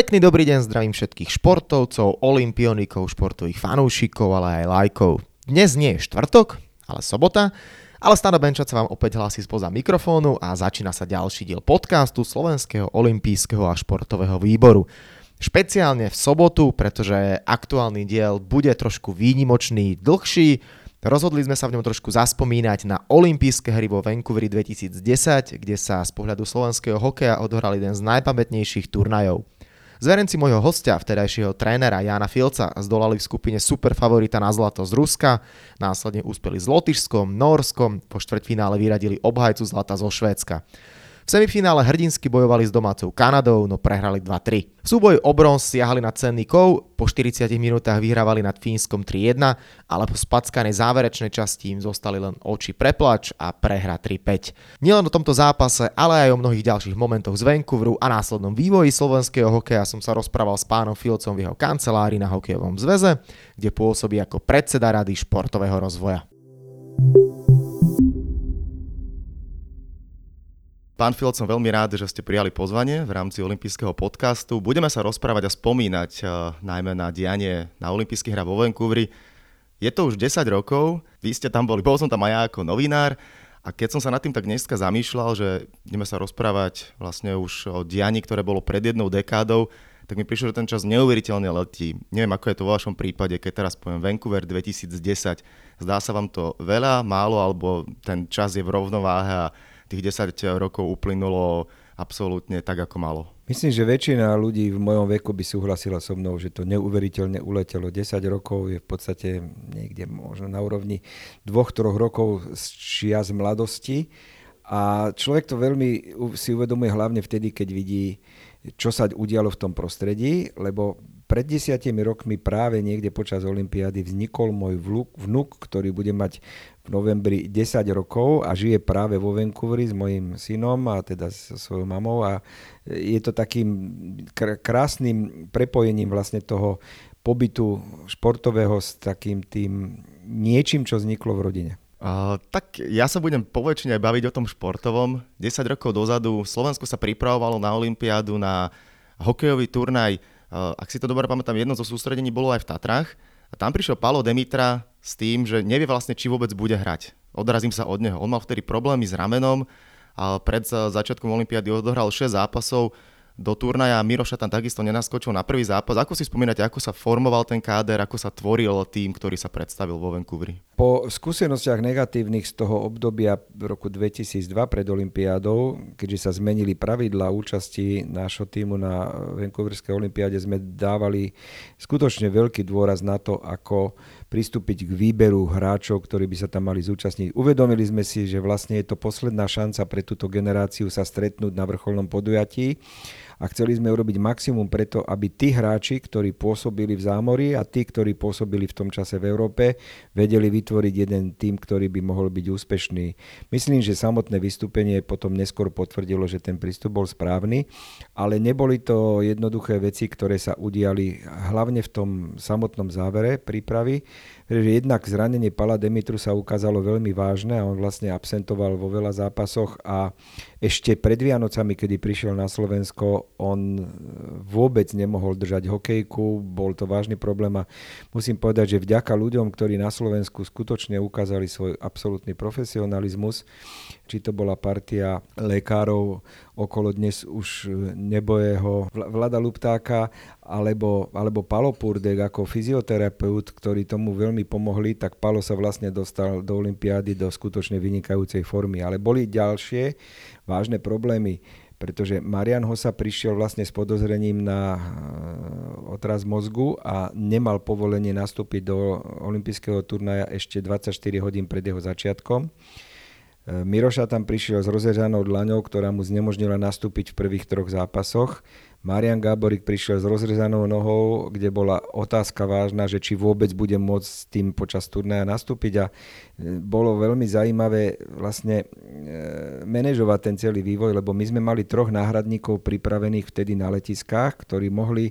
Pekný dobrý deň, zdravím všetkých športovcov, olimpionikov, športových fanúšikov, ale aj lajkov. Dnes nie je štvrtok, ale sobota, ale Stano sa vám opäť hlási spoza mikrofónu a začína sa ďalší diel podcastu Slovenského olimpijského a športového výboru. Špeciálne v sobotu, pretože aktuálny diel bude trošku výnimočný, dlhší, Rozhodli sme sa v ňom trošku zaspomínať na olympijské hry vo Vancouveri 2010, kde sa z pohľadu slovenského hokeja odohral jeden z najpamätnejších turnajov. Zverenci môjho hostia, vtedajšieho trénera Jana Filca, zdolali v skupine super favorita na zlato z Ruska, následne úspeli s Lotyšskom, Norskom, po štvrťfinále vyradili obhajcu zlata zo Švédska. Semifinále hrdinsky bojovali s domácou Kanadou, no prehrali 2-3. V súboji o bronz siahali na cenný kov, po 40 minútach vyhrávali nad Fínskom 3-1, ale po spackanej záverečnej časti im zostali len oči preplač a prehra 3-5. Nielen o tomto zápase, ale aj o mnohých ďalších momentoch z Vancouveru a následnom vývoji slovenského hokeja som sa rozprával s pánom Filcom v jeho kancelárii na hokejovom zväze, kde pôsobí ako predseda rady športového rozvoja. Pán Filot, som veľmi rád, že ste prijali pozvanie v rámci olympijského podcastu. Budeme sa rozprávať a spomínať uh, najmä na dianie na olympijských hrách vo Vancouveri. Je to už 10 rokov, vy ste tam boli, bol som tam aj ja ako novinár a keď som sa nad tým tak dneska zamýšľal, že ideme sa rozprávať vlastne už o dianí, ktoré bolo pred jednou dekádou, tak mi prišlo, že ten čas neuveriteľne letí. Neviem, ako je to vo vašom prípade, keď teraz poviem Vancouver 2010. Zdá sa vám to veľa, málo, alebo ten čas je v rovnováhe a tých 10 rokov uplynulo absolútne tak, ako malo. Myslím, že väčšina ľudí v mojom veku by súhlasila so mnou, že to neuveriteľne uletelo. 10 rokov je v podstate niekde možno na úrovni 2-3 rokov z čias mladosti. A človek to veľmi si uvedomuje hlavne vtedy, keď vidí, čo sa udialo v tom prostredí, lebo pred desiatimi rokmi práve niekde počas Olympiády vznikol môj vnuk, ktorý bude mať novembri 10 rokov a žije práve vo Vancouveri s mojim synom a teda so svojou mamou a je to takým krásnym prepojením vlastne toho pobytu športového s takým tým niečím, čo vzniklo v rodine. Uh, tak ja sa budem poväčšine baviť o tom športovom. 10 rokov dozadu Slovensko sa pripravovalo na Olympiádu na hokejový turnaj Eh, ak si to dobre pamätám, jedno zo sústredení bolo aj v Tatrách a tam prišiel Palo Demitra s tým, že nevie vlastne, či vôbec bude hrať. Odrazím sa od neho. On mal vtedy problémy s ramenom a pred začiatkom Olympiády odohral 6 zápasov, do turnaja. Miroša tam takisto nenaskočil na prvý zápas. Ako si spomínate, ako sa formoval ten káder, ako sa tvoril tým, ktorý sa predstavil vo Vancouveri? Po skúsenostiach negatívnych z toho obdobia roku 2002 pred Olympiádou, keďže sa zmenili pravidla účasti nášho týmu na Vancouverskej Olympiáde, sme dávali skutočne veľký dôraz na to, ako pristúpiť k výberu hráčov, ktorí by sa tam mali zúčastniť. Uvedomili sme si, že vlastne je to posledná šanca pre túto generáciu sa stretnúť na vrcholnom podujatí a chceli sme urobiť maximum preto, aby tí hráči, ktorí pôsobili v zámori a tí, ktorí pôsobili v tom čase v Európe, vedeli vytvoriť jeden tým, ktorý by mohol byť úspešný. Myslím, že samotné vystúpenie potom neskôr potvrdilo, že ten prístup bol správny, ale neboli to jednoduché veci, ktoré sa udiali hlavne v tom samotnom závere prípravy, že jednak zranenie Pala Demitru sa ukázalo veľmi vážne a on vlastne absentoval vo veľa zápasoch a ešte pred Vianocami, kedy prišiel na Slovensko, on vôbec nemohol držať hokejku, bol to vážny problém a musím povedať, že vďaka ľuďom, ktorí na Slovensku skutočne ukázali svoj absolútny profesionalizmus, či to bola partia lekárov okolo dnes už nebojeho Vlada Luptáka alebo, alebo Palo Purdek ako fyzioterapeut, ktorí tomu veľmi pomohli, tak Palo sa vlastne dostal do Olympiády do skutočne vynikajúcej formy. Ale boli ďalšie vážne problémy pretože Marian Hosa prišiel vlastne s podozrením na eh, otraz mozgu a nemal povolenie nastúpiť do olympijského turnaja ešte 24 hodín pred jeho začiatkom. E, Miroša tam prišiel s rozrežanou dlaňou, ktorá mu znemožnila nastúpiť v prvých troch zápasoch. Marian Gáborik prišiel s rozrezanou nohou, kde bola otázka vážna, že či vôbec bude môcť s tým počas turnaja nastúpiť a e, bolo veľmi zaujímavé vlastne e, manažovať ten celý vývoj, lebo my sme mali troch náhradníkov pripravených vtedy na letiskách, ktorí mohli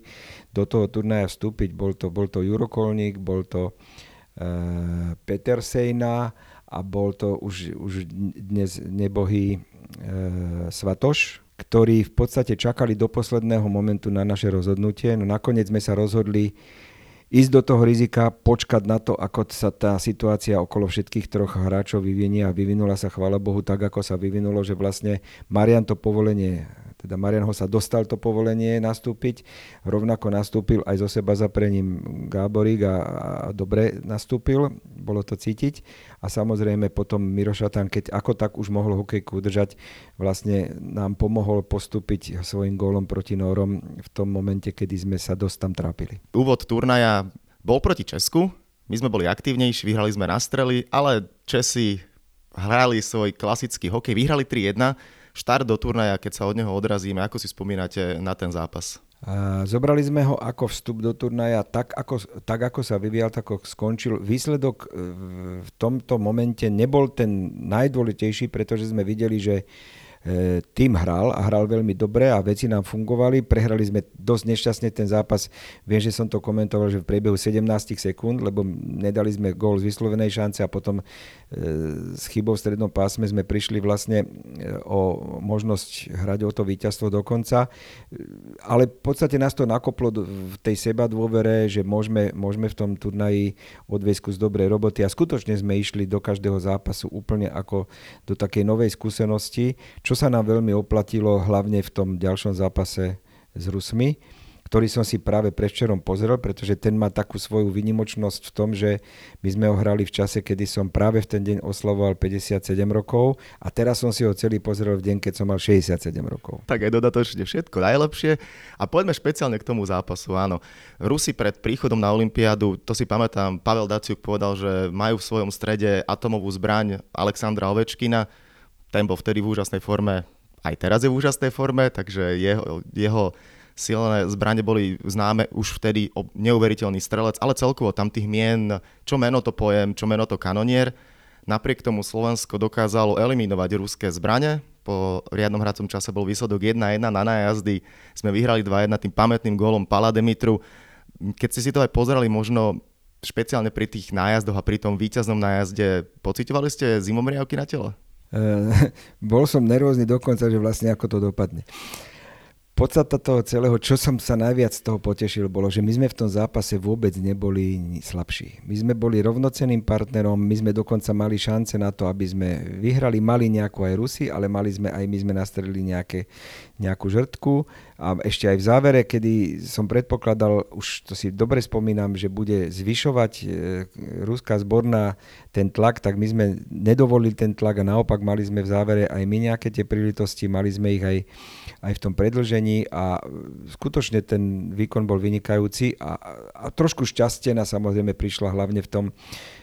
do toho turnaja vstúpiť. Bol to, bol to Juro Kolník, bol to Peter Sejna a bol to už, už dnes nebohý e, Svatoš, ktorí v podstate čakali do posledného momentu na naše rozhodnutie. No nakoniec sme sa rozhodli ísť do toho rizika, počkať na to, ako sa tá situácia okolo všetkých troch hráčov vyvinie a vyvinula sa, chvála Bohu, tak, ako sa vyvinulo, že vlastne Marian to povolenie teda Marian ho sa dostal to povolenie nastúpiť, rovnako nastúpil aj zo seba zaprením Gáborík a, a dobre nastúpil, bolo to cítiť. A samozrejme potom Miro keď ako tak už mohol hokejku udržať, vlastne nám pomohol postúpiť svojim gólom proti Nórom v tom momente, kedy sme sa dosť tam trápili. Úvod turnaja bol proti Česku, my sme boli aktívnejší, vyhrali sme na strely, ale Česi hrali svoj klasický hokej, vyhrali 3-1 štart do turnaja, keď sa od neho odrazíme, ako si spomínate na ten zápas? Zobrali sme ho ako vstup do turnaja, tak ako, tak ako sa vyvíjal, tak ako skončil. Výsledok e, v tomto momente nebol ten najdôležitejší, pretože sme videli, že tým hral a hral veľmi dobre a veci nám fungovali. Prehrali sme dosť nešťastne ten zápas. Viem, že som to komentoval, že v priebehu 17 sekúnd, lebo nedali sme gól z vyslovenej šance a potom e, s chybou v strednom pásme sme prišli vlastne e, o možnosť hrať o to víťazstvo do konca. Ale v podstate nás to nakoplo v tej seba dôvere, že môžeme, môžeme v tom turnaji odviesť kus dobrej roboty a skutočne sme išli do každého zápasu úplne ako do takej novej skúsenosti, čo sa nám veľmi oplatilo hlavne v tom ďalšom zápase s Rusmi, ktorý som si práve predvčerom pozrel, pretože ten má takú svoju vynimočnosť v tom, že my sme ho hrali v čase, kedy som práve v ten deň oslavoval 57 rokov a teraz som si ho celý pozrel v deň, keď som mal 67 rokov. Tak aj dodatočne všetko najlepšie. A poďme špeciálne k tomu zápasu. Áno, Rusi pred príchodom na Olympiádu, to si pamätám, Pavel Daciuk povedal, že majú v svojom strede atomovú zbraň Alexandra Ovečkina, ten bol vtedy v úžasnej forme, aj teraz je v úžasnej forme, takže jeho, jeho silné zbranie boli známe už vtedy o neuveriteľný strelec, ale celkovo tam tých mien, čo meno to pojem, čo meno to kanonier. Napriek tomu Slovensko dokázalo eliminovať ruské zbranie. Po riadnom hracom čase bol výsledok 1-1 na nájazdy. Sme vyhrali 2-1 tým pamätným gólom Pala Demitru. Keď ste si to aj pozerali, možno špeciálne pri tých nájazdoch a pri tom víťaznom nájazde, pocitovali ste zimomriavky na tele? Eh, bol som nervózny dokonca, že vlastne ako to dopadne. Podstata toho celého, čo som sa najviac z toho potešil, bolo, že my sme v tom zápase vôbec neboli slabší. My sme boli rovnocenným partnerom, my sme dokonca mali šance na to, aby sme vyhrali, mali nejakú aj Rusy, ale mali sme aj my sme nastrelili nejaké, nejakú žrtku. A ešte aj v závere, kedy som predpokladal, už to si dobre spomínam, že bude zvyšovať e, ruská zborná ten tlak, tak my sme nedovolili ten tlak a naopak mali sme v závere aj my nejaké tie príležitosti, mali sme ich aj, aj v tom predlžení a skutočne ten výkon bol vynikajúci a, a trošku šťastená samozrejme prišla hlavne v tom,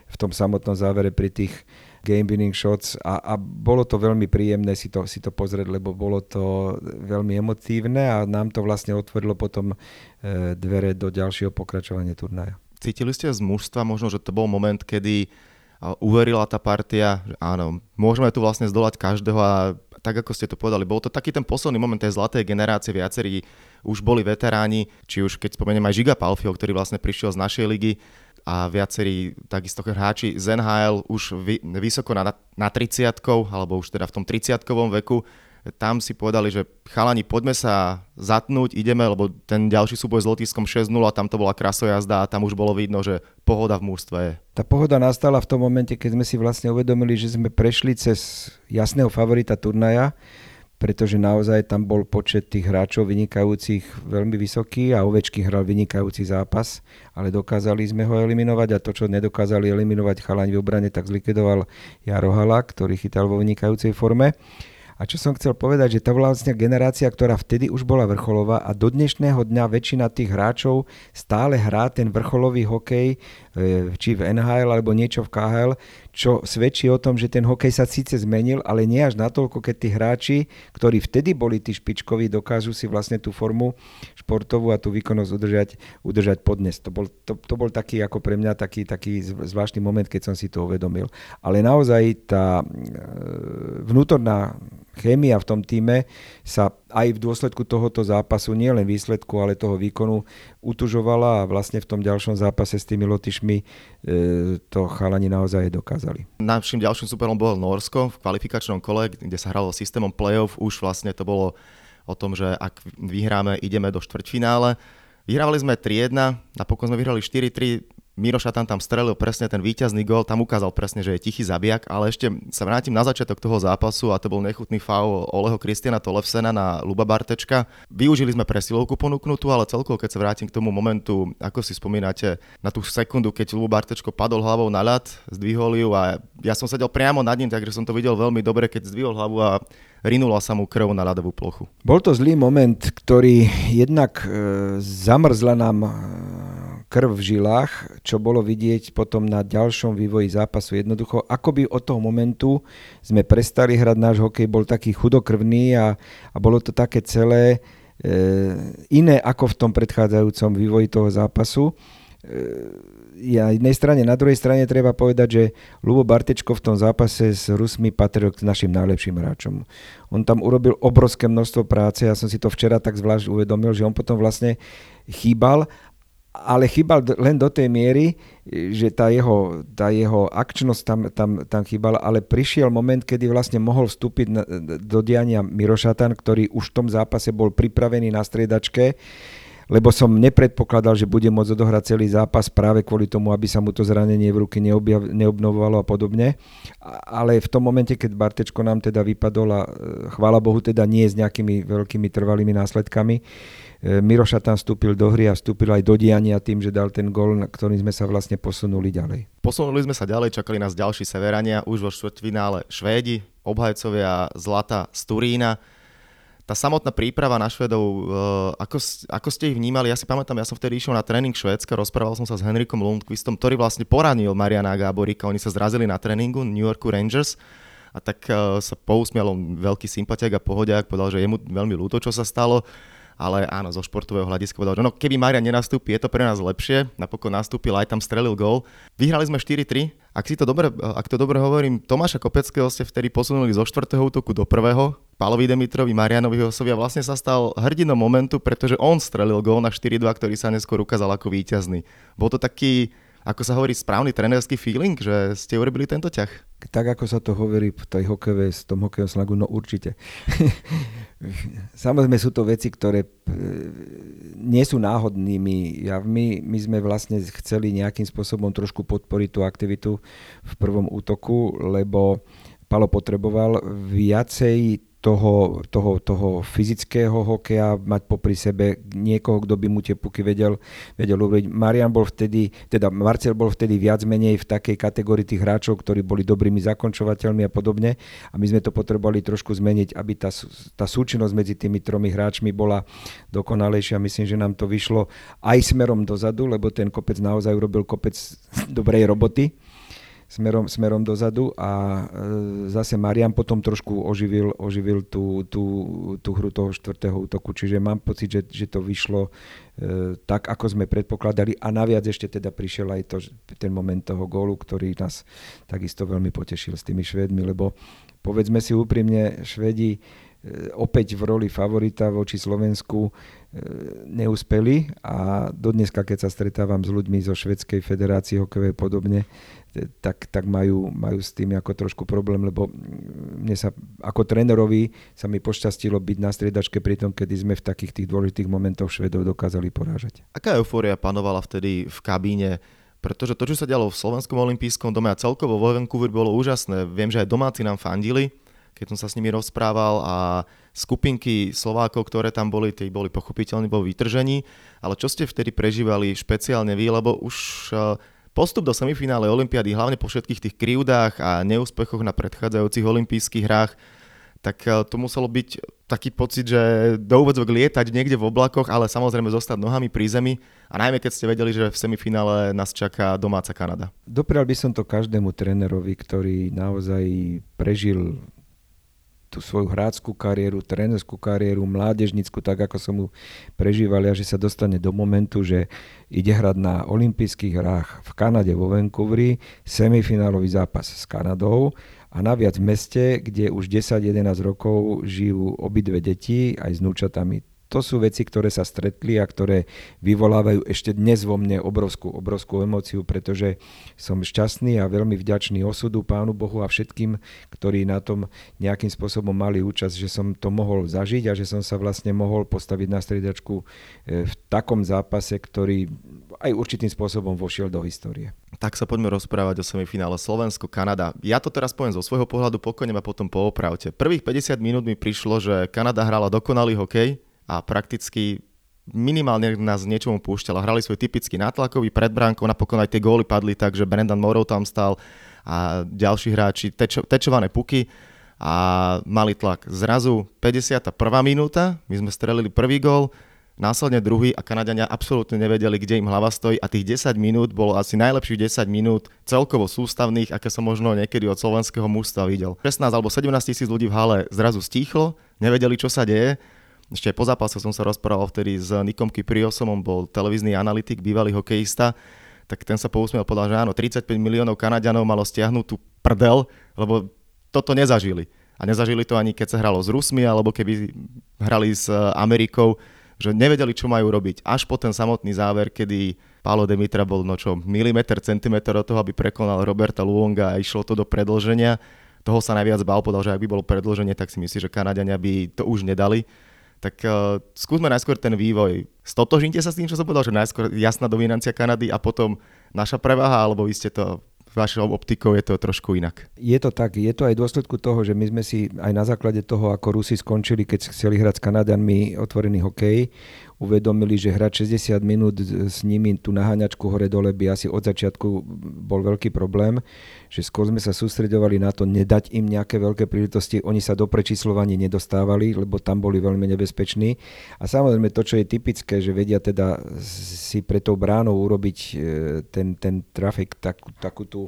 v tom samotnom závere pri tých game winning shots a, a bolo to veľmi príjemné si to, si to pozrieť, lebo bolo to veľmi emotívne a nám to vlastne otvorilo potom e, dvere do ďalšieho pokračovania turnaja. Cítili ste z mužstva možno, že to bol moment, kedy uverila tá partia, že áno, môžeme tu vlastne zdolať každého a tak ako ste to povedali, bol to taký ten posledný moment tej zlatej generácie, viacerí už boli veteráni, či už keď spomeniem aj Žiga Palfio, ktorý vlastne prišiel z našej ligy, a viacerí takisto hráči z NHL už vy, vysoko na, na 30 alebo už teda v tom 30 veku, tam si povedali, že chalani, poďme sa zatnúť, ideme, lebo ten ďalší súboj s Lotiskom 6-0 a tam to bola krasojazda a tam už bolo vidno, že pohoda v mústve je. Tá pohoda nastala v tom momente, keď sme si vlastne uvedomili, že sme prešli cez jasného favorita turnaja, pretože naozaj tam bol počet tých hráčov vynikajúcich veľmi vysoký a Ovečky hral vynikajúci zápas, ale dokázali sme ho eliminovať a to, čo nedokázali eliminovať chalaň v obrane, tak zlikvidoval Jaro Hala, ktorý chytal vo vynikajúcej forme. A čo som chcel povedať, že tá vlastne generácia, ktorá vtedy už bola vrcholová a do dnešného dňa väčšina tých hráčov stále hrá ten vrcholový hokej, e, či v NHL alebo niečo v KHL, čo svedčí o tom, že ten hokej sa síce zmenil, ale nie až natoľko, keď tí hráči, ktorí vtedy boli tí špičkoví, dokážu si vlastne tú formu športovú a tú výkonnosť udržať, udržať podnes. To bol, to, to bol taký ako pre mňa taký, taký zvláštny moment, keď som si to uvedomil. Ale naozaj tá e, vnútorná chémia v tom týme sa aj v dôsledku tohoto zápasu, nie len výsledku, ale toho výkonu utužovala a vlastne v tom ďalšom zápase s tými Lotyšmi e, to chalani naozaj dokázali. Našim ďalším superom bol Norsko v kvalifikačnom kole, kde sa hralo systémom playoff. Už vlastne to bolo o tom, že ak vyhráme, ideme do štvrťfinále. Vyhrávali sme 3-1, napokon sme vyhrali 4-3, Miro Šatan tam strelil presne ten víťazný gol, tam ukázal presne, že je tichý zabijak, ale ešte sa vrátim na začiatok toho zápasu a to bol nechutný faul Oleho Kristiana Tolevsena na Luba Bartečka. Využili sme presilovku ponúknutú, ale celkovo, keď sa vrátim k tomu momentu, ako si spomínate, na tú sekundu, keď Luba Bartečko padol hlavou na ľad, zdvihol ju a ja som sedel priamo nad ním, takže som to videl veľmi dobre, keď zdvihol hlavu a rinula sa mu krv na ľadovú plochu. Bol to zlý moment, ktorý jednak e, zamrzla nám e, krv v žilách, čo bolo vidieť potom na ďalšom vývoji zápasu. Jednoducho, akoby od toho momentu sme prestali hrať náš hokej, bol taký chudokrvný a, a bolo to také celé e, iné ako v tom predchádzajúcom vývoji toho zápasu. E, na jednej strane, na druhej strane treba povedať, že Lubo Bartečko v tom zápase s Rusmi patril k našim najlepším hráčom. On tam urobil obrovské množstvo práce, ja som si to včera tak zvlášť uvedomil, že on potom vlastne chýbal ale chýbal len do tej miery, že tá jeho, tá jeho akčnosť tam, tam, tam chýbala, ale prišiel moment, kedy vlastne mohol vstúpiť na, do diania Mirošatan, ktorý už v tom zápase bol pripravený na striedačke lebo som nepredpokladal, že bude môcť odohrať celý zápas práve kvôli tomu, aby sa mu to zranenie v ruky neobjav, neobnovovalo a podobne. Ale v tom momente, keď Bartečko nám teda vypadol a e, chvála Bohu teda nie s nejakými veľkými trvalými následkami, e, Miroša tam vstúpil do hry a vstúpil aj do diania tým, že dal ten gol, na ktorým sme sa vlastne posunuli ďalej. Posunuli sme sa ďalej, čakali nás ďalší severania, už vo štvrťfinále Švédi, obhajcovia zlata z Turína tá samotná príprava na Švedov, uh, ako, ako ste ich vnímali? Ja si pamätám, ja som vtedy išiel na tréning Švédska, rozprával som sa s Henrikom Lundqvistom, ktorý vlastne poranil Mariana Gáborika, oni sa zrazili na tréningu New Yorku Rangers a tak uh, sa pousmial veľký sympatiak a pohodiak, povedal, že je mu veľmi ľúto, čo sa stalo ale áno, zo športového hľadiska povedal, že no keby Marian nenastúpi, je to pre nás lepšie, napokon nastúpil, aj tam strelil gól. Vyhrali sme 4-3, ak, si to dobre, ak to dobre hovorím, Tomáša Kopeckého ste vtedy posunuli zo 4. útoku do prvého, Palovi Demitrovi, Marianovi Hosovi a vlastne sa stal hrdinom momentu, pretože on strelil gól na 4-2, ktorý sa neskôr ukázal ako víťazný. Bol to taký ako sa hovorí, správny trénerský feeling, že ste urobili tento ťah? Tak ako sa to hovorí v tej hokejovej, z tom hokejovém slagu, no určite. Samozrejme sú to veci, ktoré e, nie sú náhodnými javmi. My sme vlastne chceli nejakým spôsobom trošku podporiť tú aktivitu v prvom útoku, lebo Palo potreboval viacej toho, toho, toho fyzického hokeja, mať popri sebe niekoho, kto by mu tie puky vedel, vedel urobiť. Marian bol vtedy, teda Marcel bol vtedy viac menej v takej kategórii tých hráčov, ktorí boli dobrými zakončovateľmi a podobne. A my sme to potrebovali trošku zmeniť, aby tá, tá súčinnosť medzi tými tromi hráčmi bola dokonalejšia. Myslím, že nám to vyšlo aj smerom dozadu, lebo ten kopec naozaj urobil kopec dobrej roboty smerom, smerom dozadu a e, zase Marian potom trošku oživil, oživil tú, tú, tú hru toho štvrtého útoku. Čiže mám pocit, že, že to vyšlo e, tak, ako sme predpokladali a naviac ešte teda prišiel aj to, ten moment toho gólu, ktorý nás takisto veľmi potešil s tými Švedmi, lebo povedzme si úprimne, Švedi e, opäť v roli favorita voči Slovensku neúspeli a dodneska, keď sa stretávam s ľuďmi zo Švedskej federácie hokejovej podobne, tak, tak majú, majú s tým ako trošku problém, lebo mne sa ako trénerovi sa mi pošťastilo byť na striedačke pri tom, kedy sme v takých tých dôležitých momentoch Švedov dokázali porážať. Aká eufória panovala vtedy v kabíne? Pretože to, čo sa dialo v Slovenskom olympijskom dome a celkovo vo Vancouver bolo úžasné. Viem, že aj domáci nám fandili, keď som sa s nimi rozprával a skupinky Slovákov, ktoré tam boli, tie boli pochopiteľne vo vytržení. Ale čo ste vtedy prežívali špeciálne vy, lebo už Postup do semifinále Olympiády, hlavne po všetkých tých krivdách a neúspechoch na predchádzajúcich olympijských hrách, tak eh, to muselo byť taký pocit, že do úvodzok lietať niekde v oblakoch, ale samozrejme zostať nohami pri zemi a najmä keď ste vedeli, že v semifinále nás čaká domáca Kanada. Doprial by som to každému trénerovi, ktorý naozaj prežil tú svoju hráckú kariéru, trénerskú kariéru, mládežnickú, tak ako som mu prežíval a že sa dostane do momentu, že ide hrať na olympijských hrách v Kanade vo Vancouveri, semifinálový zápas s Kanadou a naviac v meste, kde už 10-11 rokov žijú obidve deti, aj s núčatami to sú veci, ktoré sa stretli a ktoré vyvolávajú ešte dnes vo mne obrovskú, obrovskú emóciu, pretože som šťastný a veľmi vďačný osudu Pánu Bohu a všetkým, ktorí na tom nejakým spôsobom mali účasť, že som to mohol zažiť a že som sa vlastne mohol postaviť na striedačku e, v takom zápase, ktorý aj určitým spôsobom vošiel do histórie. Tak sa poďme rozprávať o semifinále Slovensko-Kanada. Ja to teraz poviem zo svojho pohľadu pokojne a potom poopravte. Prvých 50 minút mi prišlo, že Kanada hrala dokonalý hokej, a prakticky minimálne nás niečomu púšťala. Hrali svoj typický nátlakový pred bránkou, napokon aj tie góly padli tak, že Brendan Morrow tam stal a ďalší hráči tečo, tečované puky a mali tlak. Zrazu 51. minúta, my sme strelili prvý gól, následne druhý a Kanadiania absolútne nevedeli, kde im hlava stojí a tých 10 minút bolo asi najlepších 10 minút celkovo sústavných, aké som možno niekedy od slovenského mústva videl. 16 alebo 17 tisíc ľudí v hale zrazu stíchlo, nevedeli, čo sa deje ešte po zápase som sa rozprával vtedy s Nikom Kypriosom, on bol televízny analytik, bývalý hokejista, tak ten sa pousmiel povedal, že áno, 35 miliónov Kanaďanov malo stiahnuť tú prdel, lebo toto nezažili. A nezažili to ani keď sa hralo s Rusmi, alebo keby hrali s Amerikou, že nevedeli, čo majú robiť. Až po ten samotný záver, kedy Pálo Demitra bol no čo, milimeter, centimeter od toho, aby prekonal Roberta Luonga a išlo to do predlženia. Toho sa najviac bál, povedal, že ak by bolo predlženie, tak si myslí, že Kanadiania by to už nedali tak uh, skúsme najskôr ten vývoj. Stotožnite sa s tým, čo som povedal, že najskôr jasná dominancia Kanady a potom naša prevaha, alebo vy ste to vašou optikou je to trošku inak. Je to tak, je to aj dôsledku toho, že my sme si aj na základe toho, ako Rusi skončili, keď chceli hrať s Kanadianmi otvorený hokej, uvedomili, že hrať 60 minút s nimi tú naháňačku hore-dole by asi od začiatku bol veľký problém, že skôr sme sa sústredovali na to nedať im nejaké veľké príležitosti, oni sa do prečíslovaní nedostávali, lebo tam boli veľmi nebezpeční. A samozrejme to, čo je typické, že vedia teda si pre tou bránou urobiť e, ten, ten trafik, takú, takú tú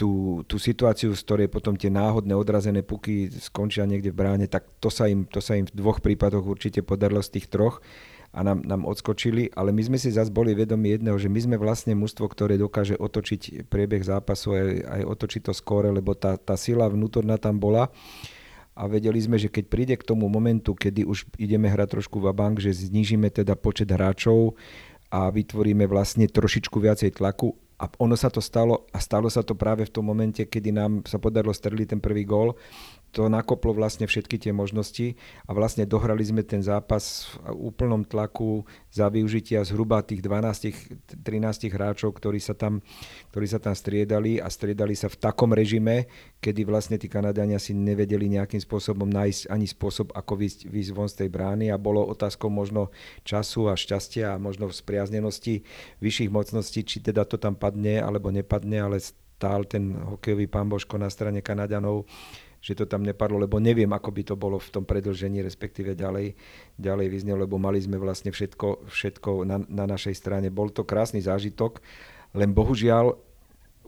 tú, tú situáciu, z ktorej potom tie náhodné odrazené puky skončia niekde v bráne, tak to sa im, to sa im v dvoch prípadoch určite podarilo z tých troch a nám, nám odskočili, ale my sme si zase boli vedomi jedného, že my sme vlastne mužstvo, ktoré dokáže otočiť priebeh zápasu aj, aj otočiť to skóre, lebo tá, tá sila vnútorná tam bola. A vedeli sme, že keď príde k tomu momentu, kedy už ideme hrať trošku v bank, že znížime teda počet hráčov a vytvoríme vlastne trošičku viacej tlaku. A ono sa to stalo a stalo sa to práve v tom momente, kedy nám sa podarilo streliť ten prvý gól, to nakoplo vlastne všetky tie možnosti a vlastne dohrali sme ten zápas v úplnom tlaku za využitia zhruba tých 12-13 hráčov, ktorí sa, tam, ktorí sa tam striedali a striedali sa v takom režime, kedy vlastne tí Kanadania si nevedeli nejakým spôsobom nájsť ani spôsob, ako výjsť, výjsť von z tej brány a bolo otázkou možno času a šťastia a možno spriaznenosti vyšších mocností, či teda to tam padne alebo nepadne, ale stál ten hokejový pán na strane Kanaďanov že to tam nepadlo, lebo neviem, ako by to bolo v tom predlžení, respektíve ďalej, ďalej vyznelo, lebo mali sme vlastne všetko, všetko na, na našej strane. Bol to krásny zážitok, len bohužiaľ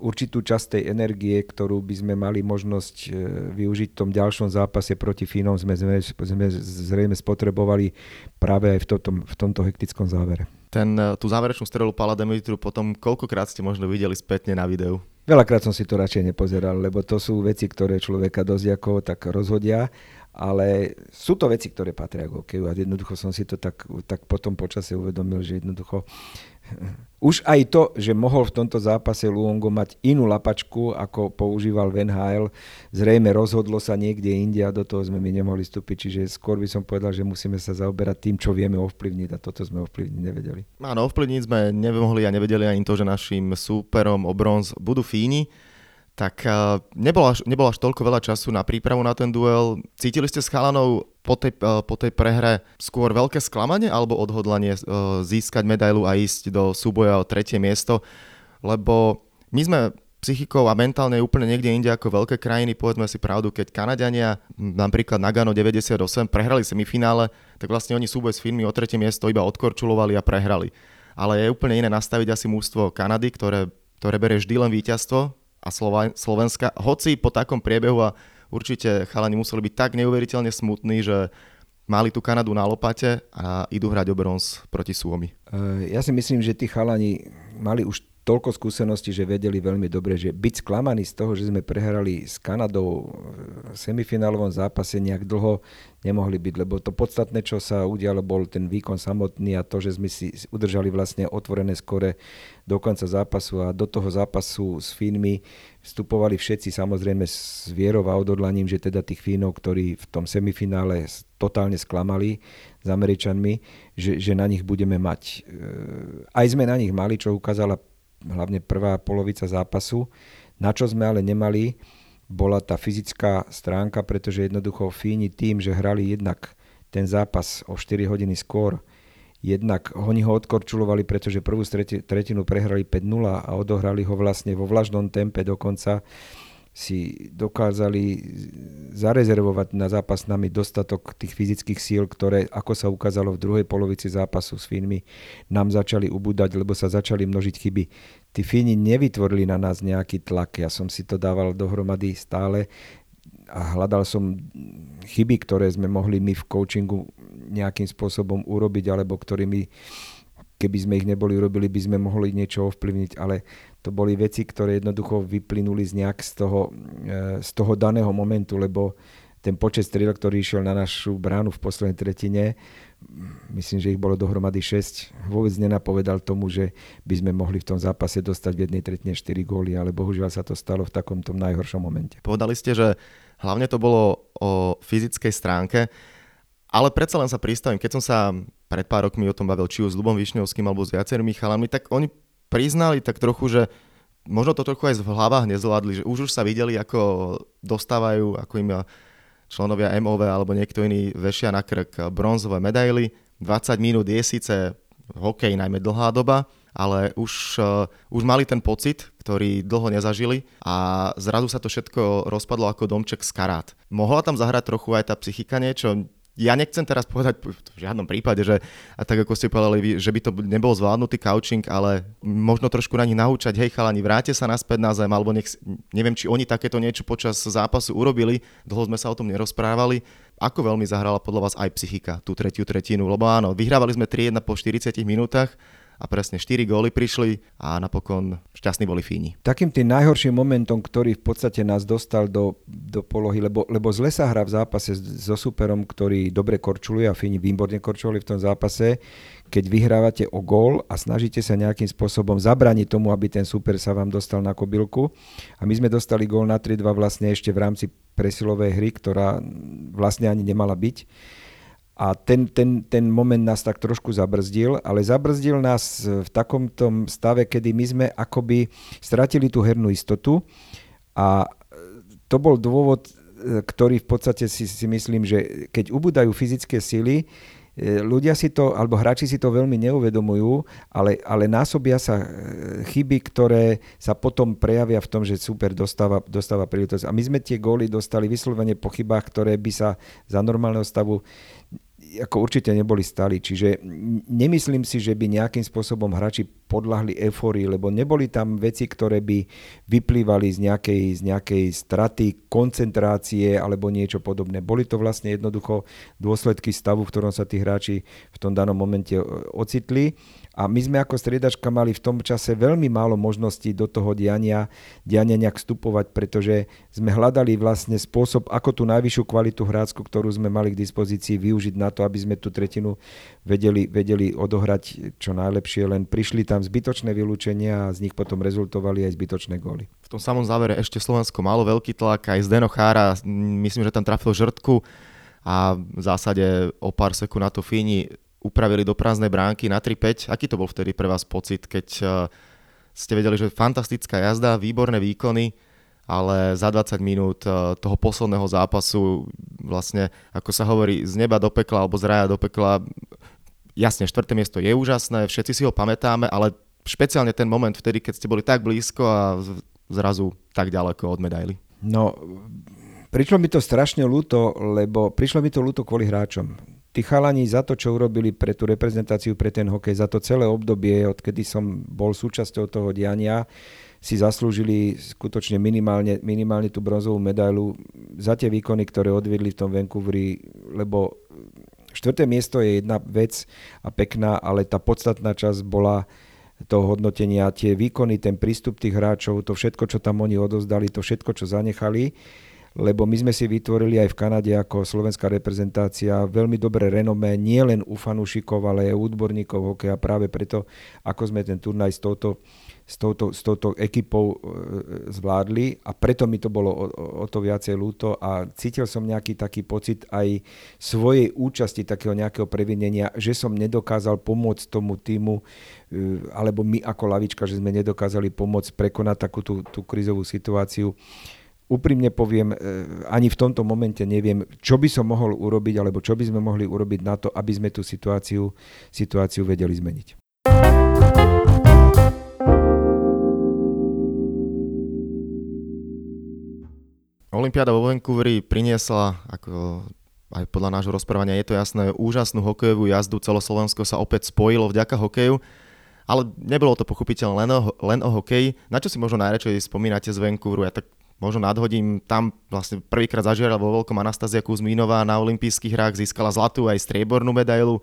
určitú časť tej energie, ktorú by sme mali možnosť e, využiť v tom ďalšom zápase proti Fínom, sme, sme, sme zrejme spotrebovali práve aj v, tom, v tomto hektickom závere. Ten, e, tú záverečnú strelu Pala Demitru potom koľkokrát ste možno videli spätne na videu? Veľakrát som si to radšej nepozeral, lebo to sú veci, ktoré človeka dosť ako tak rozhodia, ale sú to veci, ktoré patria k hokeju a jednoducho som si to tak, tak potom počase uvedomil, že jednoducho už aj to, že mohol v tomto zápase Luongo mať inú lapačku, ako používal Van Hale, zrejme rozhodlo sa niekde inde a do toho sme my nemohli vstúpiť, čiže skôr by som povedal, že musíme sa zaoberať tým, čo vieme ovplyvniť a toto sme ovplyvniť nevedeli. Áno, ovplyvniť sme nemohli a nevedeli ani to, že našim súperom o bronz budú Fíni tak uh, nebolo až, nebolo až toľko veľa času na prípravu na ten duel. Cítili ste s chalanou po tej, uh, po tej prehre skôr veľké sklamanie alebo odhodlanie uh, získať medailu a ísť do súboja o tretie miesto? Lebo my sme psychikou a mentálne úplne niekde inde ako veľké krajiny, povedzme si pravdu, keď Kanadiania, napríklad Nagano 98, prehrali semifinále, tak vlastne oni súboj s Finmi o tretie miesto iba odkorčulovali a prehrali. Ale je úplne iné nastaviť asi mústvo Kanady, ktoré, ktoré berie vždy len víťazstvo a Slovenska, hoci po takom priebehu a určite chalani museli byť tak neuveriteľne smutní, že mali tú Kanadu na lopate a idú hrať o bronz proti Suomi. Ja si myslím, že tí chalani mali už toľko skúseností, že vedeli veľmi dobre, že byť sklamaní z toho, že sme prehrali s Kanadou v semifinálovom zápase nejak dlho nemohli byť, lebo to podstatné, čo sa udialo, bol ten výkon samotný a to, že sme si udržali vlastne otvorené skore do konca zápasu a do toho zápasu s Fínmi vstupovali všetci samozrejme s vierou a odhodlaním, že teda tých Fínov, ktorí v tom semifinále totálne sklamali s Američanmi, že, že na nich budeme mať. E, aj sme na nich mali, čo ukázala hlavne prvá polovica zápasu. Na čo sme ale nemali, bola tá fyzická stránka, pretože jednoducho Fíni tým, že hrali jednak ten zápas o 4 hodiny skôr, jednak oni ho odkorčulovali, pretože prvú tretinu prehrali 5-0 a odohrali ho vlastne vo vlažnom tempe dokonca si dokázali zarezervovať na zápas nami dostatok tých fyzických síl, ktoré, ako sa ukázalo v druhej polovici zápasu s Fínmi, nám začali ubúdať, lebo sa začali množiť chyby. Tí Fíni nevytvorili na nás nejaký tlak, ja som si to dával dohromady stále a hľadal som chyby, ktoré sme mohli my v coachingu nejakým spôsobom urobiť, alebo ktorými keby sme ich neboli urobili, by sme mohli niečo ovplyvniť, ale to boli veci, ktoré jednoducho vyplynuli z nejak z toho, e, z toho daného momentu, lebo ten počet striel, ktorý išiel na našu bránu v poslednej tretine, myslím, že ich bolo dohromady 6, vôbec nenapovedal tomu, že by sme mohli v tom zápase dostať v jednej tretine 4 góly, ale bohužiaľ sa to stalo v takomto najhoršom momente. Povedali ste, že hlavne to bolo o fyzickej stránke, ale predsa len sa pristavím, keď som sa pred pár rokmi o tom bavil, či už s Lubom Višňovským alebo s viacerými chalami, tak oni priznali tak trochu, že možno to trochu aj v hlavách nezvládli, že už už sa videli, ako dostávajú, ako im členovia MOV alebo niekto iný vešia na krk bronzové medaily. 20 minút je síce hokej najmä dlhá doba, ale už, uh, už mali ten pocit, ktorý dlho nezažili a zrazu sa to všetko rozpadlo ako domček z karát. Mohla tam zahrať trochu aj tá psychika niečo? Ja nechcem teraz povedať v žiadnom prípade, že a tak ako ste povedali, že by to nebol zvládnutý couching, ale možno trošku na nich naučať, hej chalani, vráte sa naspäť na zem, alebo nech, neviem, či oni takéto niečo počas zápasu urobili, dlho sme sa o tom nerozprávali. Ako veľmi zahrala podľa vás aj psychika tú tretiu tretinu? Lebo áno, vyhrávali sme 3-1 po 40 minútach, a presne 4 góly prišli a napokon šťastní boli Fíni. Takým tým najhorším momentom, ktorý v podstate nás dostal do, do polohy, lebo, lebo zle sa hrá v zápase so superom, ktorý dobre korčuluje a Fíni výborne korčulovali v tom zápase, keď vyhrávate o gól a snažíte sa nejakým spôsobom zabraniť tomu, aby ten super sa vám dostal na kobylku. A my sme dostali gól na 3-2 vlastne ešte v rámci presilovej hry, ktorá vlastne ani nemala byť a ten, ten, ten moment nás tak trošku zabrzdil, ale zabrzdil nás v takomto stave, kedy my sme akoby stratili tú hernú istotu a to bol dôvod, ktorý v podstate si, si myslím, že keď ubúdajú fyzické sily, e, ľudia si to, alebo hráči si to veľmi neuvedomujú, ale, ale násobia sa e, chyby, ktoré sa potom prejavia v tom, že super dostáva, dostáva príležitosť. A my sme tie góly dostali vyslovene po chybách, ktoré by sa za normálneho stavu ako určite neboli stali. Čiže nemyslím si, že by nejakým spôsobom hráči podľahli eufórii, lebo neboli tam veci, ktoré by vyplývali z nejakej, z nejakej straty, koncentrácie alebo niečo podobné. Boli to vlastne jednoducho dôsledky stavu, v ktorom sa tí hráči v tom danom momente ocitli a my sme ako striedačka mali v tom čase veľmi málo možností do toho diania, diania nejak vstupovať, pretože sme hľadali vlastne spôsob, ako tú najvyššiu kvalitu hrácku, ktorú sme mali k dispozícii, využiť na to, aby sme tú tretinu vedeli, vedeli odohrať čo najlepšie, len prišli tam zbytočné vylúčenia a z nich potom rezultovali aj zbytočné góly. V tom samom závere ešte Slovensko malo veľký tlak, aj Zdeno Chára, myslím, že tam trafil žrtku a v zásade o pár sekúnd na to Fíni upravili do prázdnej bránky na 3-5. Aký to bol vtedy pre vás pocit, keď eh, ste vedeli, že fantastická jazda, výborné výkony, ale za 20 minút eh, toho posledného zápasu vlastne, ako sa hovorí, z neba do pekla alebo z raja do pekla, jasne, štvrté miesto je úžasné, všetci si ho pamätáme, ale špeciálne ten moment vtedy, keď ste boli tak blízko a zrazu tak ďaleko od medaily. No, prišlo mi to strašne ľúto, lebo prišlo mi to ľúto kvôli hráčom tí chalani za to, čo urobili pre tú reprezentáciu, pre ten hokej, za to celé obdobie, odkedy som bol súčasťou toho diania, si zaslúžili skutočne minimálne, minimálne tú bronzovú medailu za tie výkony, ktoré odviedli v tom Vancouveri, lebo štvrté miesto je jedna vec a pekná, ale tá podstatná časť bola toho hodnotenia, tie výkony, ten prístup tých hráčov, to všetko, čo tam oni odozdali, to všetko, čo zanechali, lebo my sme si vytvorili aj v Kanade ako slovenská reprezentácia veľmi dobré renomé, nie len u fanúšikov, ale aj u odborníkov hokeja. Práve preto, ako sme ten turnaj s touto, s touto, s touto ekipou e, zvládli a preto mi to bolo o, o to viacej ľúto a cítil som nejaký taký pocit aj svojej účasti, takého nejakého previnenia, že som nedokázal pomôcť tomu týmu e, alebo my ako lavička, že sme nedokázali pomôcť prekonať takú tú, tú krizovú situáciu úprimne poviem, e, ani v tomto momente neviem, čo by som mohol urobiť, alebo čo by sme mohli urobiť na to, aby sme tú situáciu, situáciu vedeli zmeniť. Olympiáda vo Vancouveri priniesla, ako aj podľa nášho rozprávania je to jasné, úžasnú hokejovú jazdu. Celoslovensko sa opäť spojilo vďaka hokeju. Ale nebolo to pochopiteľné len o, len o hokeji. Na čo si možno najradšej spomínate z Vancouveru? Ja tak možno nadhodím, tam vlastne prvýkrát zažierala vo veľkom Anastázia Kuzmínová na olympijských hrách, získala zlatú aj striebornú medailu,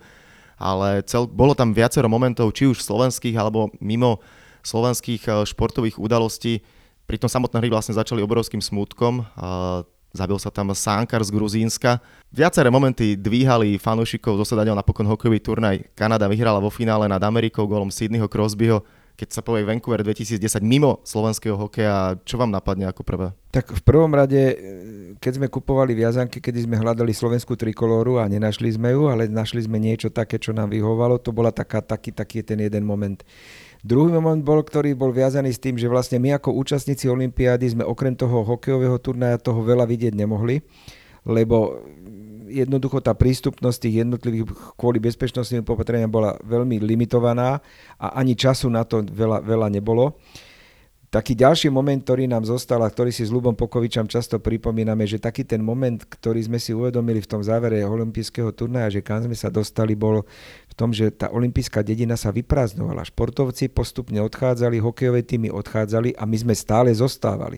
ale cel, bolo tam viacero momentov, či už slovenských alebo mimo slovenských eh, športových udalostí. Pri tom samotné hry vlastne začali obrovským smutkom. Zabil sa tam Sánkar z Gruzínska. Viaceré momenty dvíhali fanúšikov zo napokon hokejový turnaj. Kanada vyhrala vo finále nad Amerikou golom Sydneyho Crosbyho keď sa povie Vancouver 2010 mimo slovenského hokeja, čo vám napadne ako prvé? Tak v prvom rade, e, keď sme kupovali viazanky, kedy sme hľadali slovenskú trikolóru a nenašli sme ju, ale našli sme niečo také, čo nám vyhovalo, to bola taká, taký, taký ten jeden moment. Druhý moment bol, ktorý bol viazaný s tým, že vlastne my ako účastníci Olympiády sme okrem toho hokejového turnaja toho veľa vidieť nemohli, lebo jednoducho tá prístupnosť tých jednotlivých kvôli bezpečnostným opatreniam bola veľmi limitovaná a ani času na to veľa, veľa nebolo. Taký ďalší moment, ktorý nám zostal a ktorý si s Lubom Pokovičom často pripomíname, že taký ten moment, ktorý sme si uvedomili v tom závere olympijského turnaja, že kam sme sa dostali, bol v tom, že tá olympijská dedina sa vyprázdnovala. Športovci postupne odchádzali, hokejové týmy odchádzali a my sme stále zostávali.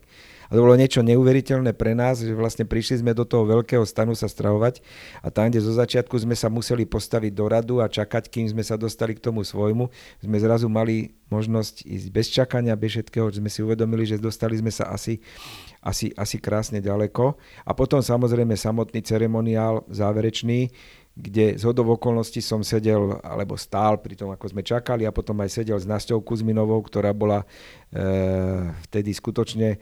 A to bolo niečo neuveriteľné pre nás, že vlastne prišli sme do toho veľkého stanu sa stravovať a tam, kde zo začiatku sme sa museli postaviť do radu a čakať, kým sme sa dostali k tomu svojmu, sme zrazu mali možnosť ísť bez čakania, bez všetkého, sme si uvedomili, že dostali sme sa asi, asi, asi krásne ďaleko. A potom samozrejme samotný ceremoniál záverečný, kde z hodov okolností som sedel, alebo stál pri tom, ako sme čakali a potom aj sedel s Nasťou Kuzminovou, ktorá bola e, vtedy skutočne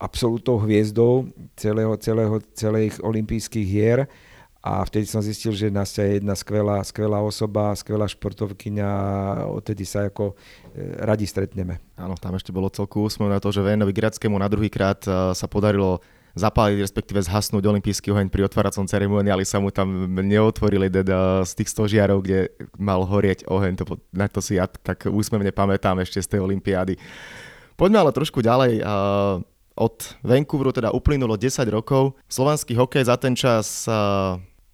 absolútnou hviezdou celého, celého, celých olympijských hier a vtedy som zistil, že Nastia je jedna skvelá, skvelá osoba, skvelá športovkyňa a odtedy sa ako e, radi stretneme. Áno, tam ešte bolo celku úsmev na to, že Vénovi Gradskému na druhý krát e, sa podarilo zapáliť, respektíve zhasnúť olimpijský oheň pri otváracom ceremoniáli, sa mu tam neotvorili teda z tých stožiarov, kde mal horieť oheň. To, na to si ja tak úsmevne pamätám ešte z tej olympiády. Poďme ale trošku ďalej. Od Vancouveru teda uplynulo 10 rokov. Slovenský hokej za ten čas,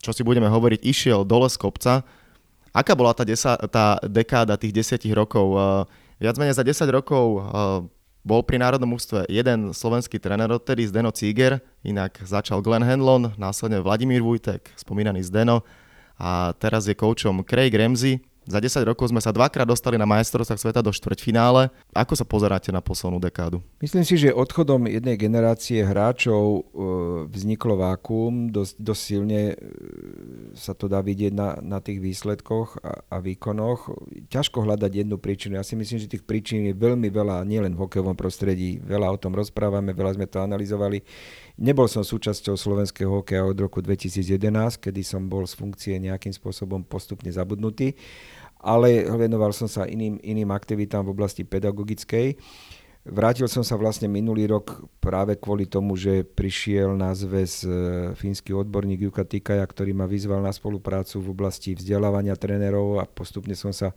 čo si budeme hovoriť, išiel dole z kopca. Aká bola tá, desa, tá dekáda tých 10 rokov? Viac menej za 10 rokov bol pri národnom ústve jeden slovenský tréner odtedy, Zdeno Ciger, inak začal Glenn Henlon, následne Vladimír Vujtek, spomínaný Zdeno, a teraz je koučom Craig Ramsey, za 10 rokov sme sa dvakrát dostali na majstrovstvách sveta do štvrťfinále. Ako sa pozeráte na poslednú dekádu? Myslím si, že odchodom jednej generácie hráčov e, vzniklo vákuum. Dosť, dosť silne e, sa to dá vidieť na, na tých výsledkoch a, a výkonoch. Ťažko hľadať jednu príčinu. Ja si myslím, že tých príčin je veľmi veľa, nielen v hokejovom prostredí. Veľa o tom rozprávame, veľa sme to analyzovali. Nebol som súčasťou slovenského hokeja od roku 2011, kedy som bol z funkcie nejakým spôsobom postupne zabudnutý ale venoval som sa iným, iným aktivitám v oblasti pedagogickej. Vrátil som sa vlastne minulý rok práve kvôli tomu, že prišiel na zväz e, fínsky odborník Juka Tikaja, ktorý ma vyzval na spoluprácu v oblasti vzdelávania trénerov a postupne som sa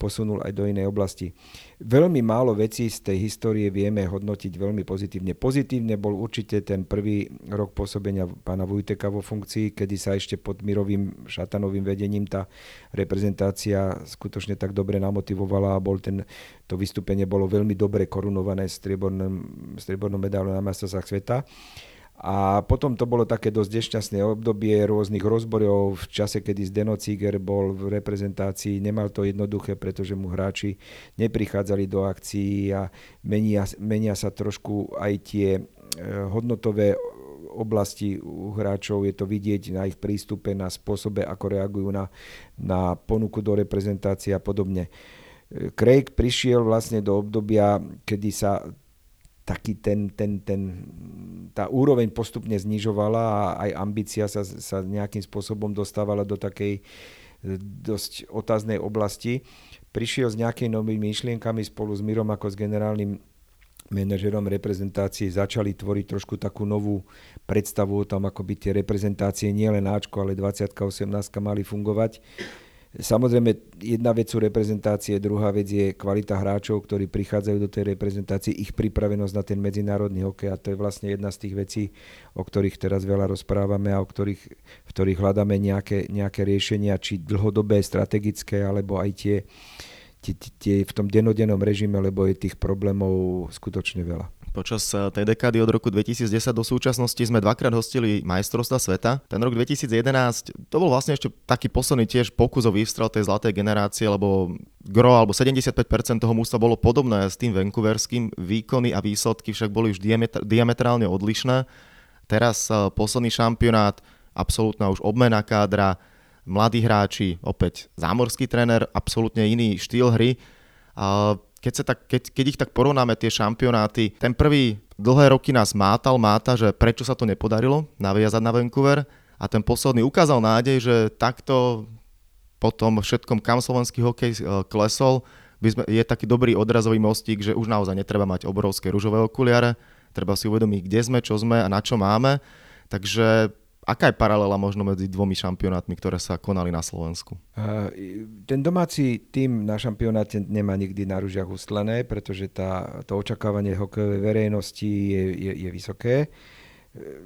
posunul aj do inej oblasti. Veľmi málo vecí z tej histórie vieme hodnotiť veľmi pozitívne. Pozitívne bol určite ten prvý rok pôsobenia pána Vujteka vo funkcii, kedy sa ešte pod Mirovým šatanovým vedením tá reprezentácia skutočne tak dobre namotivovala a bol ten, to vystúpenie bolo veľmi dobre korunované striebornou medailou na majstrovstvách sveta. A potom to bolo také dosť nešťastné obdobie rôznych rozborov v čase, kedy Zdeno Ciger bol v reprezentácii. Nemal to jednoduché, pretože mu hráči neprichádzali do akcií a menia, menia sa trošku aj tie e, hodnotové oblasti u hráčov, je to vidieť na ich prístupe, na spôsobe, ako reagujú na, na ponuku do reprezentácie a podobne. E, Craig prišiel vlastne do obdobia, kedy sa taký ten, ten, ten, tá úroveň postupne znižovala a aj ambícia sa, sa nejakým spôsobom dostávala do takej e, dosť otáznej oblasti. Prišiel s nejakými novými myšlienkami spolu s Mirom ako s generálnym manažerom reprezentácie začali tvoriť trošku takú novú predstavu o tom, ako by tie reprezentácie nielen Ačko, ale 20 18 mali fungovať Samozrejme, jedna vec sú reprezentácie, druhá vec je kvalita hráčov, ktorí prichádzajú do tej reprezentácie, ich pripravenosť na ten medzinárodný hokej a to je vlastne jedna z tých vecí, o ktorých teraz veľa rozprávame a o ktorých, v ktorých hľadáme nejaké, nejaké riešenia, či dlhodobé, strategické, alebo aj tie, tie, tie v tom denodennom režime, lebo je tých problémov skutočne veľa. Počas eh, tej dekády od roku 2010 do súčasnosti sme dvakrát hostili majstrovstva sveta. Ten rok 2011 to bol vlastne ešte taký posledný tiež pokus o výstrel tej zlatej generácie, lebo gro alebo 75% toho mústva bolo podobné s tým vancouverským. Výkony a výsledky však boli už diametrálne odlišné. Teraz eh, posledný šampionát, absolútna už obmena kádra, mladí hráči, opäť zámorský tréner, absolútne iný štýl hry. A keď, sa tak, keď, keď ich tak porovnáme tie šampionáty, ten prvý dlhé roky nás mátal, máta, že prečo sa to nepodarilo naviazať na Vancouver a ten posledný ukázal nádej, že takto po tom všetkom, kam slovenský hokej e, klesol, by sme, je taký dobrý odrazový mostík, že už naozaj netreba mať obrovské rúžové okuliare, treba si uvedomiť, kde sme, čo sme a na čo máme. Takže Aká je paralela možno medzi dvomi šampionátmi, ktoré sa konali na Slovensku? ten domáci tým na šampionáte nemá nikdy na ružiach ustlené, pretože tá, to očakávanie hokejovej verejnosti je, je, je vysoké.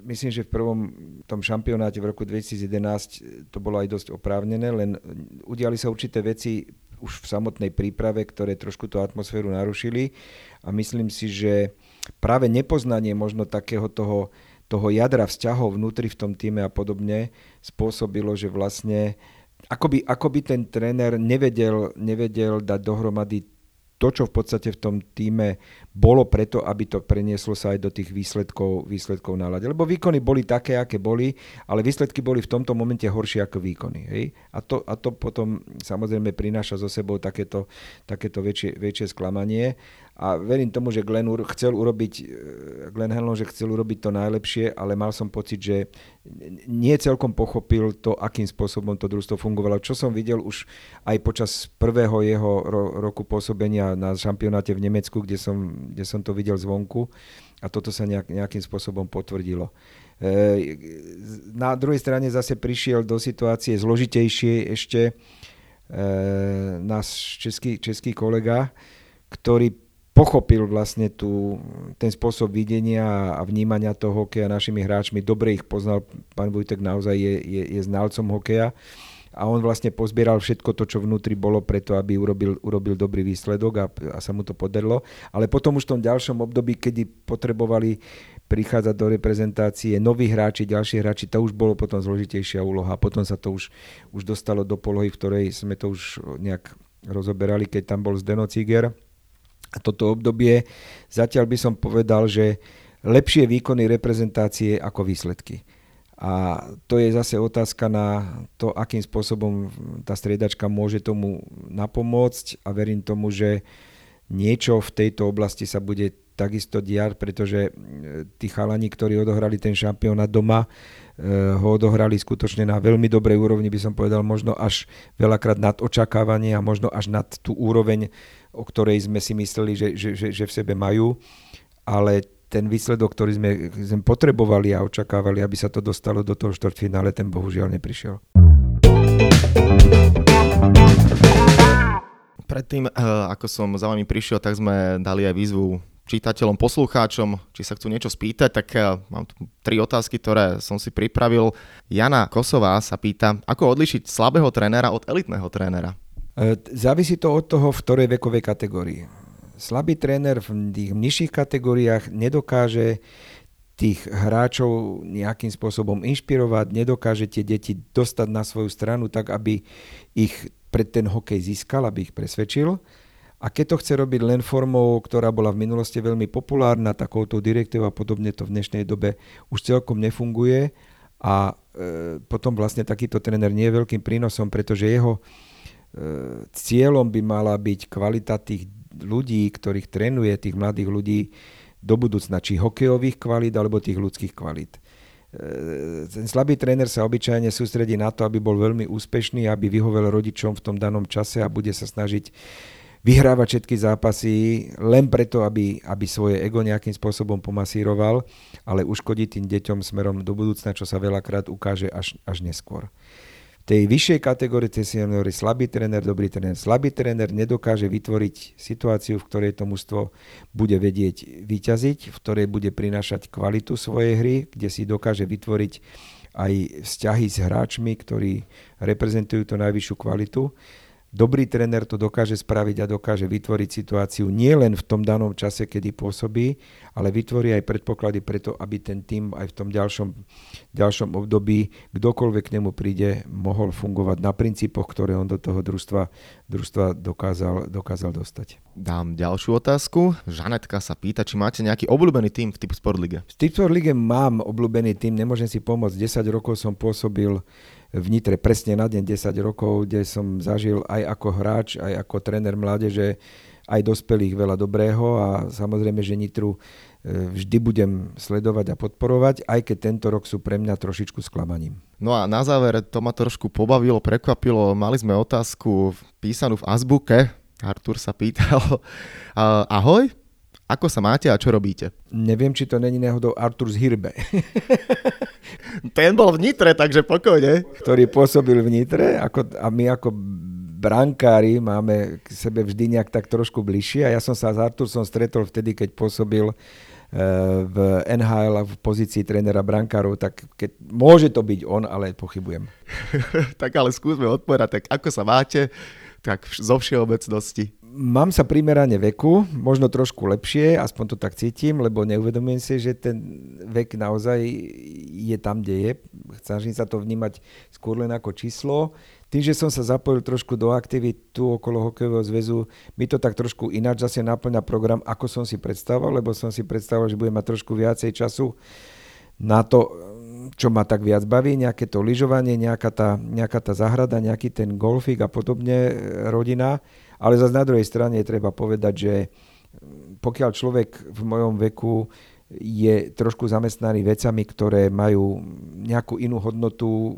Myslím, že v prvom tom šampionáte v roku 2011 to bolo aj dosť oprávnené, len udiali sa určité veci už v samotnej príprave, ktoré trošku tú atmosféru narušili a myslím si, že práve nepoznanie možno takého toho toho jadra vzťahov vnútri v tom týme a podobne spôsobilo, že vlastne akoby, akoby ten tréner nevedel, nevedel dať dohromady to, čo v podstate v tom týme bolo preto, aby to prenieslo sa aj do tých výsledkov, výsledkov na. Lebo výkony boli také, aké boli, ale výsledky boli v tomto momente horšie ako výkony. Hej? A, to, a to potom samozrejme prináša so sebou takéto, takéto väčšie, väčšie sklamanie a verím tomu, že Glenn chcel urobiť, e, Glenn Hanlon, že chcel urobiť to najlepšie, ale mal som pocit, že nie celkom pochopil to, akým spôsobom to družstvo fungovalo. Čo som videl už aj počas prvého jeho ro- roku pôsobenia na šampionáte v Nemecku, kde som, kde som to videl zvonku a toto sa nejak, nejakým spôsobom potvrdilo. E, na druhej strane zase prišiel do situácie zložitejšie ešte e, náš český, český kolega, ktorý pochopil vlastne tú, ten spôsob videnia a vnímania toho hokeja našimi hráčmi. Dobre ich poznal, pán Vujtek naozaj je, je, je znalcom hokeja a on vlastne pozbieral všetko to, čo vnútri bolo preto, aby urobil, urobil dobrý výsledok a, a sa mu to podarilo. Ale potom už v tom ďalšom období, kedy potrebovali prichádzať do reprezentácie noví hráči, ďalší hráči, to už bolo potom zložitejšia úloha. Potom sa to už, už dostalo do polohy, v ktorej sme to už nejak rozoberali, keď tam bol Zdeno Ciger a toto obdobie, zatiaľ by som povedal, že lepšie výkony reprezentácie ako výsledky. A to je zase otázka na to, akým spôsobom tá striedačka môže tomu napomôcť a verím tomu, že niečo v tejto oblasti sa bude takisto diať, pretože tí chalani, ktorí odohrali ten šampiónat doma, eh, ho odohrali skutočne na veľmi dobrej úrovni, by som povedal, možno až veľakrát nad očakávanie a možno až nad tú úroveň o ktorej sme si mysleli, že, že, že, že v sebe majú, ale ten výsledok, ktorý sme, sme potrebovali a očakávali, aby sa to dostalo do toho štvrtfinále, ten bohužiaľ neprišiel. Predtým, eh, ako som za vami prišiel, tak sme dali aj výzvu čitateľom, poslucháčom, či sa chcú niečo spýtať, tak eh, mám tu tri otázky, ktoré som si pripravil. Jana Kosová sa pýta, ako odlišiť slabého trénera od elitného trénera? E, závisí to od toho, v ktorej vekovej kategórii. Slabý tréner v tých nižších kategóriách nedokáže tých hráčov nejakým spôsobom inšpirovať, nedokáže tie deti dostať na svoju stranu tak, aby ich pred ten hokej získal, aby ich presvedčil. A keď to chce robiť len formou, ktorá bola v minulosti veľmi populárna, takouto direktívou a podobne to v dnešnej dobe už celkom nefunguje a e, potom vlastne takýto tréner nie je veľkým prínosom, pretože jeho e, cieľom by mala byť kvalita tých ľudí, ktorých trénuje, tých mladých ľudí, do budúcna, či hokejových kvalít alebo tých ľudských kvalít. E, ten slabý tréner sa obyčajne sústredí na to, aby bol veľmi úspešný, aby vyhovel rodičom v tom danom čase a bude sa snažiť vyhrávať všetky zápasy len preto, aby, aby svoje ego nejakým spôsobom pomasíroval, ale uškodí tým deťom smerom do budúcna, čo sa veľakrát ukáže až, až neskôr tej vyššej kategórii tej seniory slabý tréner, dobrý tréner. Slabý tréner nedokáže vytvoriť situáciu, v ktorej to mužstvo bude vedieť vyťaziť, v ktorej bude prinášať kvalitu svojej hry, kde si dokáže vytvoriť aj vzťahy s hráčmi, ktorí reprezentujú tú najvyššiu kvalitu Dobrý tréner to dokáže spraviť a dokáže vytvoriť situáciu nie len v tom danom čase, kedy pôsobí, ale vytvorí aj predpoklady preto, aby ten tým aj v tom ďalšom, ďalšom období, kdokoľvek k nemu príde, mohol fungovať na princípoch, ktoré on do toho družstva, družstva dokázal, dokázal dostať. Dám ďalšiu otázku. Žanetka sa pýta, či máte nejaký obľúbený tým v Typ Sport Lige. V Typ Sport Lige mám obľúbený tým, nemôžem si pomôcť. 10 rokov som pôsobil v Nitre presne na deň 10 rokov, kde som zažil aj ako hráč, aj ako tréner mládeže, aj dospelých veľa dobrého a samozrejme, že Nitru e, vždy budem sledovať a podporovať, aj keď tento rok sú pre mňa trošičku sklamaním. No a na záver, to ma trošku pobavilo, prekvapilo, mali sme otázku písanú v azbuke, Artur sa pýtal, ahoj, ako sa máte a čo robíte? Neviem, či to není náhodou Artur z Hirbe. Ten bol v Nitre, takže pokojne. Ktorý pôsobil v Nitre ako, a my ako brankári máme k sebe vždy nejak tak trošku bližšie a ja som sa s Artursom stretol vtedy, keď pôsobil e, v NHL a v pozícii trénera brankárov, tak keď, môže to byť on, ale pochybujem. tak ale skúsme odpovedať, tak ako sa máte, tak zo všeobecnosti mám sa primerane veku, možno trošku lepšie, aspoň to tak cítim, lebo neuvedomujem si, že ten vek naozaj je tam, kde je. Snažím sa to vnímať skôr len ako číslo. Tým, že som sa zapojil trošku do aktivít tu okolo hokejového zväzu, mi to tak trošku ináč zase naplňa program, ako som si predstavoval, lebo som si predstavoval, že budem mať trošku viacej času na to, čo ma tak viac baví, nejaké to lyžovanie, nejaká tá, nejaká tá zahrada, nejaký ten golfik a podobne, rodina ale zase na druhej strane treba povedať, že pokiaľ človek v mojom veku je trošku zamestnaný vecami, ktoré majú nejakú inú hodnotu,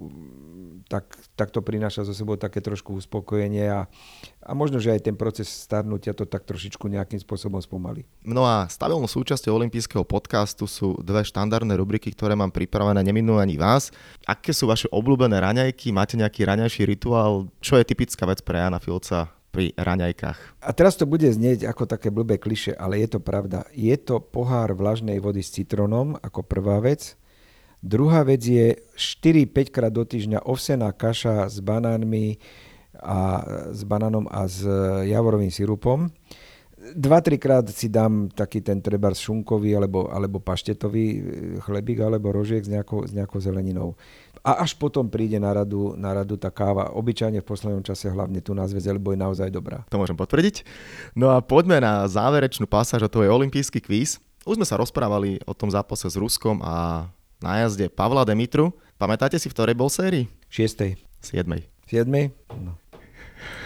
tak, tak to prináša zo sebou také trošku uspokojenie a, a možno, že aj ten proces starnutia to tak trošičku nejakým spôsobom spomalí. No a stabilnou súčasťou olympijského podcastu sú dve štandardné rubriky, ktoré mám pripravené, neminú ani vás. Aké sú vaše obľúbené raňajky? Máte nejaký raňajší rituál? Čo je typická vec pre Jana Filca pri raňajkách. A teraz to bude znieť ako také blbé kliše, ale je to pravda. Je to pohár vlažnej vody s citrónom ako prvá vec. Druhá vec je 4-5 krát do týždňa ovsená kaša s banánmi a s banánom a s javorovým sirupom. Dva, trikrát si dám taký ten treba šunkový alebo, alebo paštetový chlebík alebo rožiek s nejakou, s nejakou zeleninou. A až potom príde na radu, na radu tá káva. Obyčajne v poslednom čase hlavne tu na zväze, lebo je naozaj dobrá. To môžem potvrdiť. No a poďme na záverečnú pasáž, a to je olimpijský kvíz. Už sme sa rozprávali o tom zápase s Ruskom a na jazde Pavla Demitru. Pamätáte si, v ktorej bol sérii? 6. 7. 7. No.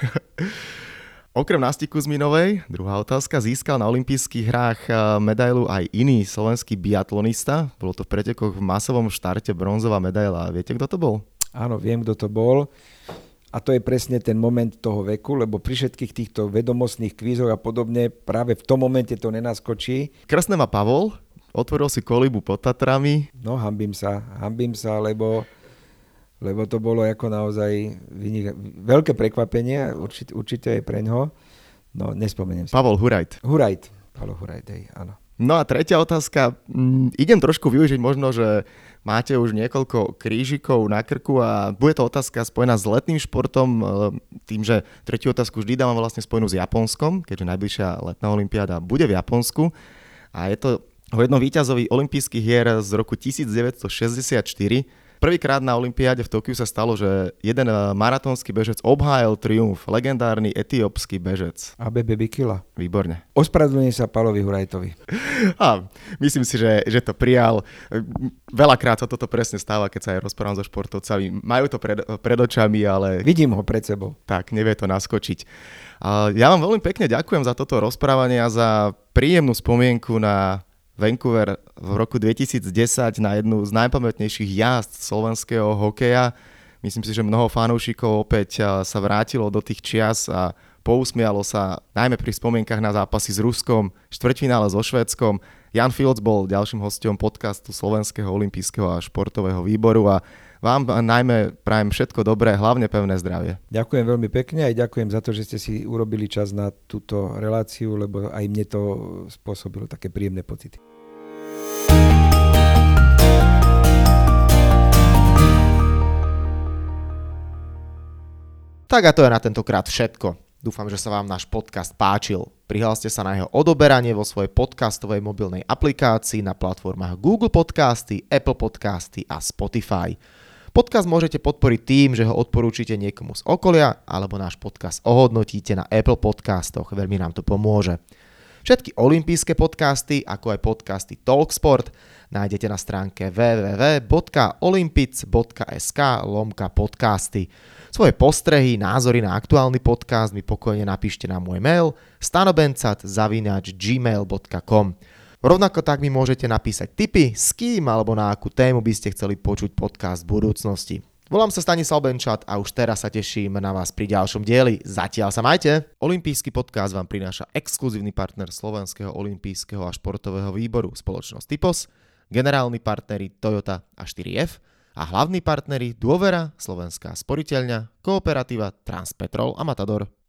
Okrem Nastiku Zminovej, druhá otázka, získal na olympijských hrách eh, medailu aj iný slovenský biatlonista. Bolo to v pretekoch v masovom štarte bronzová medaila. Viete, kto to bol? Áno, viem, kto to bol. A to je presne ten moment toho veku, lebo pri všetkých týchto vedomostných kvízoch a podobne práve v tom momente to nenaskočí. Kresné má Pavol, otvoril si kolibu pod Tatrami. No, hambím sa, hambím sa, lebo lebo to bolo ako naozaj vynik- veľké prekvapenie, určite, určite aj pre ňoho. No, nespomeniem si. Pavol Hurajt. Hurajt. Pavol Hurajt, hej, áno. No a tretia otázka. Mm, idem trošku využiť možno, že máte už niekoľko krížikov na krku a bude to otázka spojená s letným športom, e, tým, že tretiu otázku vždy dávam vlastne spojenú s Japonskom, keďže najbližšia letná olimpiáda bude v Japonsku. A je to o jednom víťazovi olympijských hier z roku 1964, Prvýkrát na Olympiáde v Tokiu sa stalo, že jeden eh, maratónsky bežec obhájil triumf, legendárny etiópsky bežec. ABB Bikila. Výborne. Ospravedlňujem sa Palovi Hurajtovi. A myslím si, že, že to prijal. Veľakrát sa toto presne stáva, keď sa aj rozprávam so športovcami. Majú to pred, pred očami, ale... Vidím ho pred sebou. Tak, nevie to naskočiť. Ja vám veľmi pekne ďakujem za toto rozprávanie a za príjemnú spomienku na Vancouver v roku 2010 na jednu z najpamätnejších jazd slovenského hokeja. Myslím si, že mnoho fanúšikov opäť sa vrátilo do tých čias a pousmialo sa najmä pri spomienkach na zápasy s Ruskom, štvrťfinále so Švédskom. Jan Fields bol ďalším hostom podcastu Slovenského olympijského a športového výboru a vám najmä prajem všetko dobré, hlavne pevné zdravie. Ďakujem veľmi pekne aj ďakujem za to, že ste si urobili čas na túto reláciu, lebo aj mne to spôsobilo také príjemné pocity. Tak a to je na tentokrát všetko. Dúfam, že sa vám náš podcast páčil. Prihláste sa na jeho odoberanie vo svojej podcastovej mobilnej aplikácii na platformách Google Podcasty, Apple Podcasty a Spotify. Podcast môžete podporiť tým, že ho odporúčite niekomu z okolia alebo náš podcast ohodnotíte na Apple Podcastoch. Veľmi nám to pomôže. Všetky olympijské podcasty, ako aj podcasty Talksport, nájdete na stránke www.olympic.sk lomka podcasty. Svoje postrehy, názory na aktuálny podcast mi pokojne napíšte na môj mail stanobencat.gmail.com Rovnako tak mi môžete napísať tipy, s kým alebo na akú tému by ste chceli počuť podcast v budúcnosti. Volám sa Stanislav Benčat a už teraz sa teším na vás pri ďalšom dieli. Zatiaľ sa majte! Olympijský podcast vám prináša exkluzívny partner Slovenského olympijského a športového výboru spoločnosť Typos, generálni partneri Toyota a 4F, a hlavní partneri Dôvera, Slovenská sporiteľňa, Kooperativa, Transpetrol a Matador.